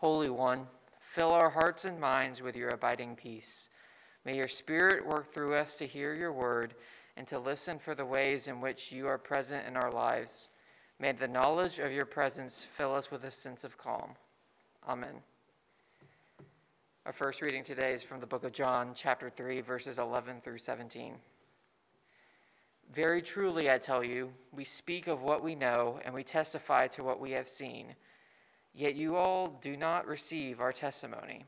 Holy One, fill our hearts and minds with your abiding peace. May your Spirit work through us to hear your word and to listen for the ways in which you are present in our lives. May the knowledge of your presence fill us with a sense of calm. Amen. Our first reading today is from the book of John, chapter 3, verses 11 through 17. Very truly, I tell you, we speak of what we know and we testify to what we have seen Yet you all do not receive our testimony.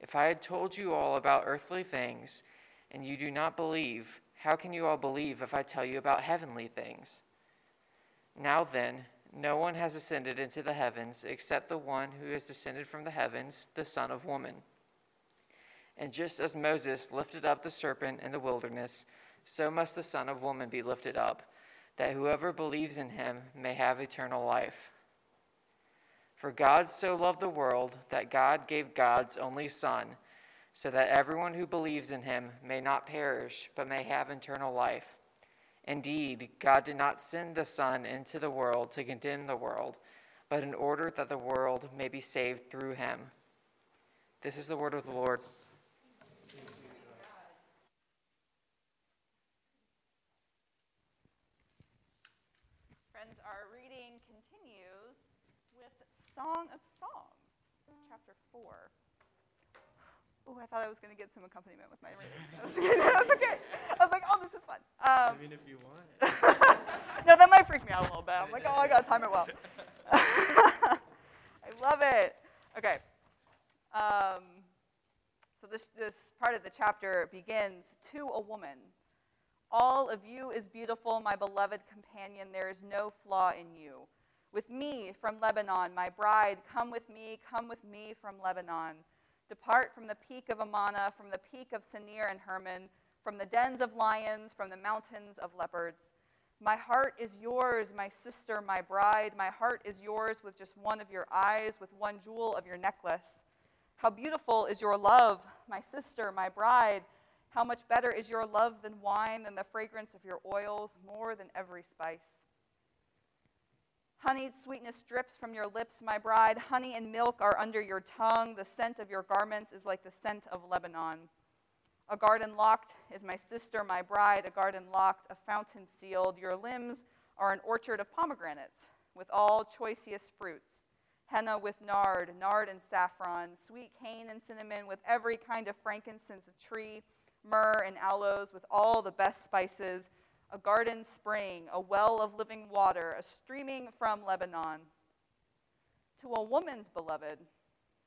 If I had told you all about earthly things, and you do not believe, how can you all believe if I tell you about heavenly things? Now then, no one has ascended into the heavens except the one who has descended from the heavens, the Son of Woman. And just as Moses lifted up the serpent in the wilderness, so must the Son of Woman be lifted up, that whoever believes in him may have eternal life. For God so loved the world that God gave God's only Son, so that everyone who believes in him may not perish, but may have eternal life. Indeed, God did not send the Son into the world to condemn the world, but in order that the world may be saved through him. This is the word of the Lord. Song of Songs, chapter 4. Oh, I thought I was going to get some accompaniment with my reading. That was, okay. I was like, oh, this is fun. Um, I mean, if you want. no, that might freak me out a little bit. I'm like, oh, I got to time it well. I love it. Okay. Um, so this, this part of the chapter begins To a woman. All of you is beautiful, my beloved companion. There is no flaw in you with me from Lebanon, my bride, come with me, come with me from Lebanon. Depart from the peak of Amana, from the peak of Senir and Hermon, from the dens of lions, from the mountains of leopards. My heart is yours, my sister, my bride. My heart is yours with just one of your eyes, with one jewel of your necklace. How beautiful is your love, my sister, my bride. How much better is your love than wine, than the fragrance of your oils, more than every spice. Honeyed sweetness drips from your lips, my bride. Honey and milk are under your tongue. The scent of your garments is like the scent of Lebanon. A garden locked is my sister, my bride, a garden locked, a fountain sealed. Your limbs are an orchard of pomegranates with all choicest fruits. Henna with nard, nard and saffron, sweet cane and cinnamon with every kind of frankincense tree, myrrh and aloes with all the best spices a garden spring, a well of living water, a streaming from Lebanon. To a woman's beloved,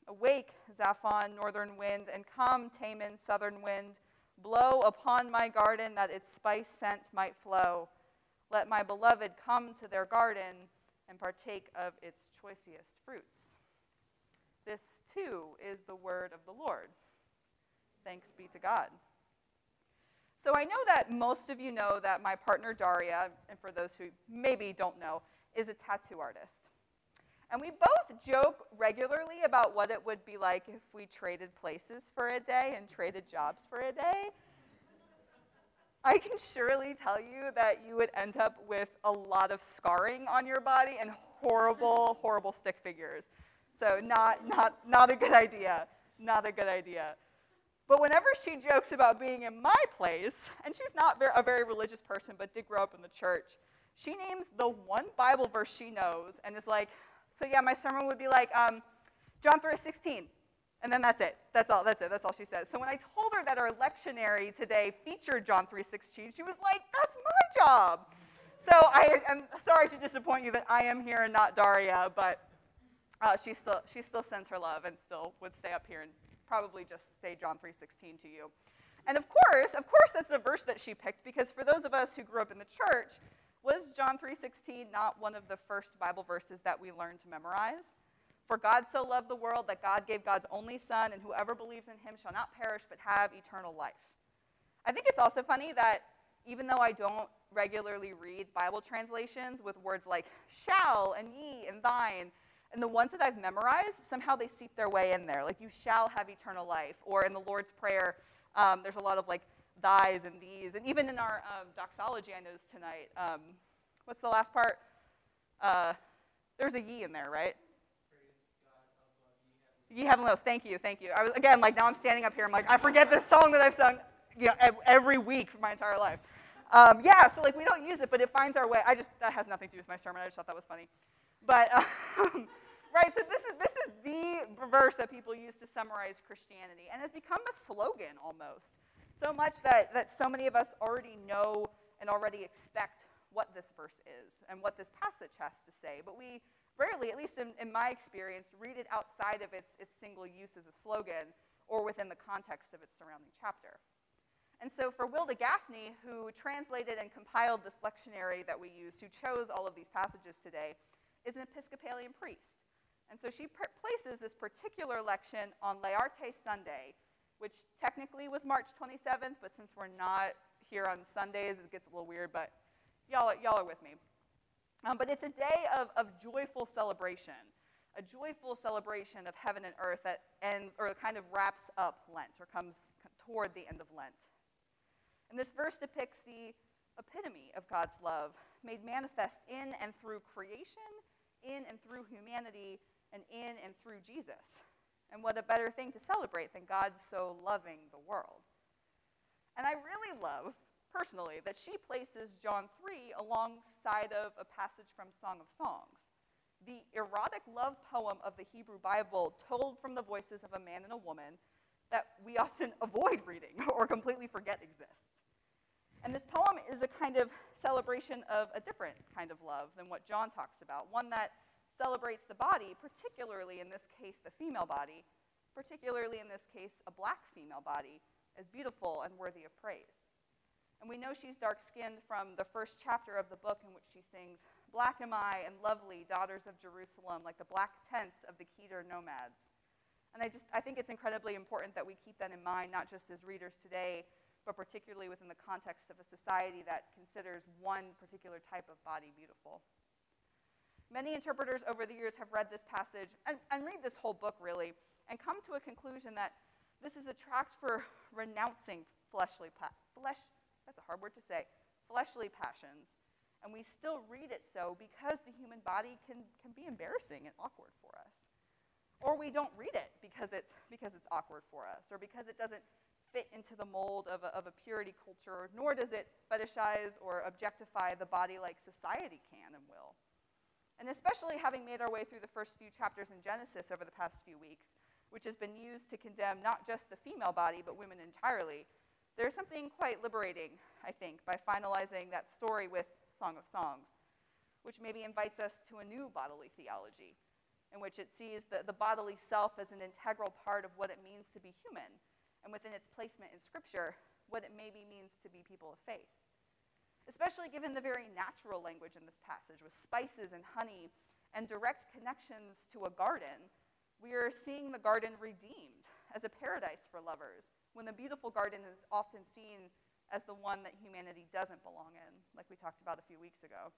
awake, Zaphon, northern wind, and come, Teman, southern wind. Blow upon my garden that its spice scent might flow. Let my beloved come to their garden and partake of its choicest fruits. This too is the word of the Lord. Thanks be to God. So I know that most of you know that my partner Daria, and for those who maybe don't know, is a tattoo artist. And we both joke regularly about what it would be like if we traded places for a day and traded jobs for a day. I can surely tell you that you would end up with a lot of scarring on your body and horrible, horrible stick figures. So not, not, not a good idea. Not a good idea. But whenever she jokes about being in my place, and she's not a very religious person, but did grow up in the church, she names the one Bible verse she knows and is like, so yeah, my sermon would be like, um, John 3, 16. And then that's it. That's all. That's it. That's all she says. So when I told her that our lectionary today featured John 3:16, she was like, "That's my job." So I am sorry to disappoint you that I am here and not Daria, but uh, she still she still sends her love and still would stay up here and probably just say John 3:16 to you. And of course, of course that's the verse that she picked because for those of us who grew up in the church, was John 3:16 not one of the first Bible verses that we learned to memorize? For God so loved the world that God gave God's only son and whoever believes in him shall not perish but have eternal life. I think it's also funny that even though I don't regularly read Bible translations with words like shall and ye and thine, and the ones that I've memorized, somehow they seep their way in there. Like, you shall have eternal life. Or in the Lord's Prayer, um, there's a lot of like thys and these. And even in our um, doxology, I noticed tonight, um, what's the last part? Uh, there's a ye in there, right? Ye Heavenly Host, thank you, thank you. I was, again, like, now I'm standing up here, I'm like, I forget this song that I've sung you know, every week for my entire life. Um, yeah, so, like, we don't use it, but it finds our way. I just, that has nothing to do with my sermon. I just thought that was funny. But, um, right, so this is, this is the verse that people use to summarize Christianity and has become a slogan almost. So much that, that so many of us already know and already expect what this verse is and what this passage has to say. But we rarely, at least in, in my experience, read it outside of its, its single use as a slogan or within the context of its surrounding chapter. And so for Wilda Gafney, who translated and compiled this lectionary that we used, who chose all of these passages today, is an Episcopalian priest. And so she places this particular election on Laetare Sunday, which technically was March 27th, but since we're not here on Sundays, it gets a little weird, but y'all, y'all are with me. Um, but it's a day of, of joyful celebration, a joyful celebration of heaven and earth that ends or kind of wraps up Lent or comes toward the end of Lent. And this verse depicts the epitome of God's love made manifest in and through creation, in and through humanity, and in and through Jesus. And what a better thing to celebrate than God so loving the world. And I really love personally that she places John 3 alongside of a passage from Song of Songs, the erotic love poem of the Hebrew Bible told from the voices of a man and a woman that we often avoid reading or completely forget exists. And this poem is a kind of celebration of a different kind of love than what John talks about, one that celebrates the body, particularly in this case, the female body, particularly in this case, a black female body, as beautiful and worthy of praise. And we know she's dark skinned from the first chapter of the book in which she sings, Black am I and lovely, daughters of Jerusalem, like the black tents of the Kedar nomads. And I just I think it's incredibly important that we keep that in mind, not just as readers today, but particularly within the context of a society that considers one particular type of body beautiful. Many interpreters over the years have read this passage and, and read this whole book really, and come to a conclusion that this is a tract for renouncing fleshly flesh, that's a hard word to say, fleshly passions. And we still read it so because the human body can, can be embarrassing and awkward for us. Or we don't read it because it's, because it's awkward for us, or because it doesn't fit into the mold of a, of a purity culture, nor does it fetishize or objectify the body like society can and will. And especially having made our way through the first few chapters in Genesis over the past few weeks, which has been used to condemn not just the female body, but women entirely, there's something quite liberating, I think, by finalizing that story with Song of Songs, which maybe invites us to a new bodily theology, in which it sees the, the bodily self as an integral part of what it means to be human, and within its placement in Scripture, what it maybe means to be people of faith. Especially given the very natural language in this passage, with spices and honey and direct connections to a garden, we are seeing the garden redeemed as a paradise for lovers when the beautiful garden is often seen as the one that humanity doesn't belong in, like we talked about a few weeks ago.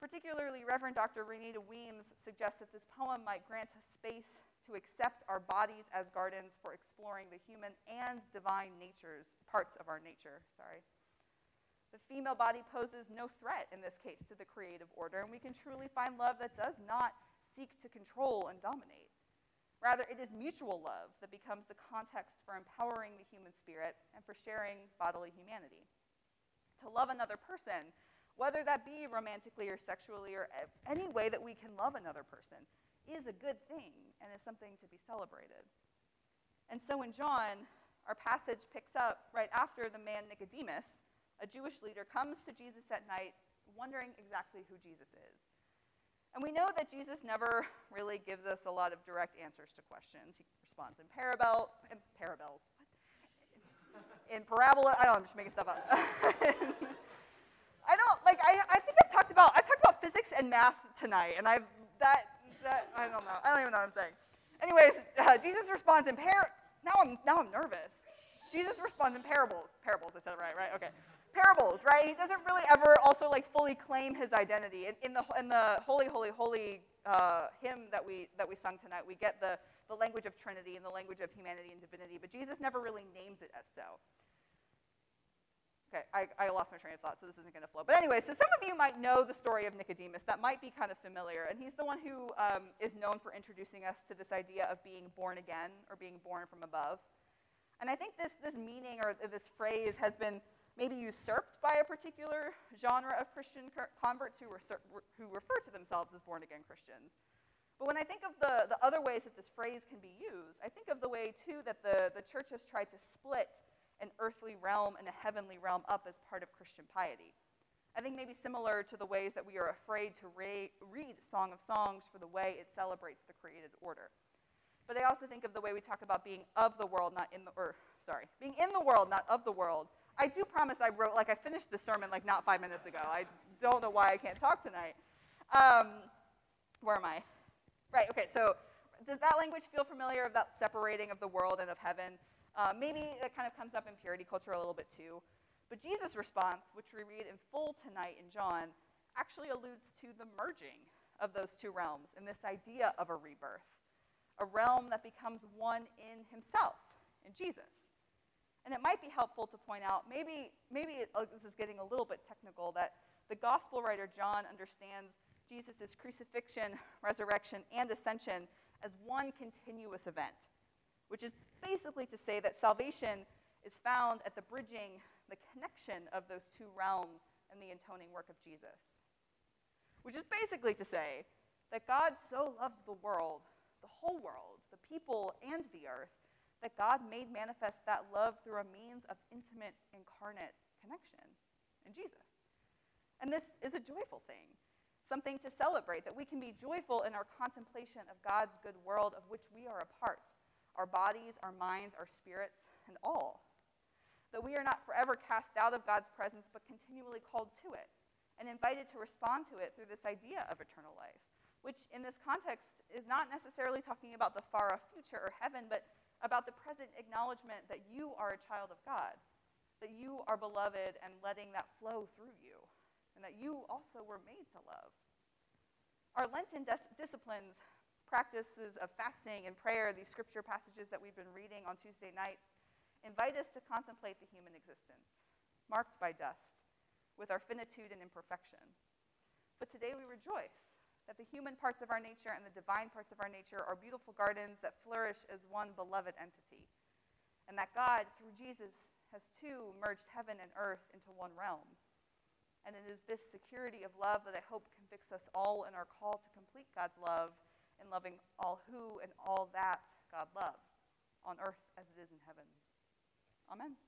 Particularly, Reverend Dr. Renita Weems suggests that this poem might grant us space to accept our bodies as gardens for exploring the human and divine natures, parts of our nature. Sorry. The female body poses no threat in this case to the creative order, and we can truly find love that does not seek to control and dominate. Rather, it is mutual love that becomes the context for empowering the human spirit and for sharing bodily humanity. To love another person, whether that be romantically or sexually or any way that we can love another person, is a good thing and is something to be celebrated. And so in John, our passage picks up right after the man Nicodemus, a Jewish leader, comes to Jesus at night wondering exactly who Jesus is. And we know that Jesus never really gives us a lot of direct answers to questions. He responds in parabel, in parabels, in parabola. I don't know, I'm just making stuff up. I don't like. I, I think I've talked about I've talked about physics and math tonight, and I've that that I don't know. I don't even know what I'm saying. Anyways, uh, Jesus responds in par. Now I'm now I'm nervous. Jesus responds in parables. Parables. I said it right, right? Okay parables, right? He doesn't really ever also like fully claim his identity. In, in the, in the Holy, Holy, Holy uh, hymn that we, that we sung tonight, we get the, the language of Trinity and the language of humanity and divinity, but Jesus never really names it as so. Okay, I, I lost my train of thought, so this isn't going to flow. But anyway, so some of you might know the story of Nicodemus. That might be kind of familiar. And he's the one who um, is known for introducing us to this idea of being born again or being born from above. And I think this, this meaning or this phrase has been maybe usurped by a particular genre of Christian converts who, who refer to themselves as born again Christians. But when I think of the, the other ways that this phrase can be used, I think of the way, too, that the, the church has tried to split an earthly realm and a heavenly realm up as part of Christian piety. I think maybe similar to the ways that we are afraid to re- read Song of Songs for the way it celebrates the created order. But I also think of the way we talk about being of the world, not in the, or sorry, being in the world, not of the world. I do promise I wrote, like I finished the sermon like not five minutes ago. I don't know why I can't talk tonight. Um, where am I? Right, okay, so does that language feel familiar of that separating of the world and of heaven? Uh, maybe that kind of comes up in purity culture a little bit too. But Jesus' response, which we read in full tonight in John, actually alludes to the merging of those two realms and this idea of a rebirth, a realm that becomes one in himself, in Jesus. And it might be helpful to point out, maybe, maybe it, oh, this is getting a little bit technical, that the gospel writer John understands Jesus' crucifixion, resurrection, and ascension as one continuous event, which is basically to say that salvation is found at the bridging, the connection of those two realms and the atoning work of Jesus. Which is basically to say that God so loved the world, the whole world, the people, and the earth, that God made manifest that love through a means of intimate, incarnate connection in Jesus. And this is a joyful thing, something to celebrate, that we can be joyful in our contemplation of God's good world of which we are a part our bodies, our minds, our spirits, and all. That we are not forever cast out of God's presence, but continually called to it and invited to respond to it through this idea of eternal life, which in this context is not necessarily talking about the far off future or heaven, but about the present acknowledgement that you are a child of God, that you are beloved and letting that flow through you, and that you also were made to love. Our Lenten dis- disciplines practices of fasting and prayer, these scripture passages that we've been reading on Tuesday nights, invite us to contemplate the human existence, marked by dust, with our finitude and imperfection. But today we rejoice that the human parts of our nature and the divine parts of our nature are beautiful gardens that flourish as one beloved entity, and that God, through Jesus, has too merged heaven and earth into one realm. And it is this security of love that I hope convicts us all in our call to complete God's love in loving all who and all that God loves, on earth as it is in heaven. Amen.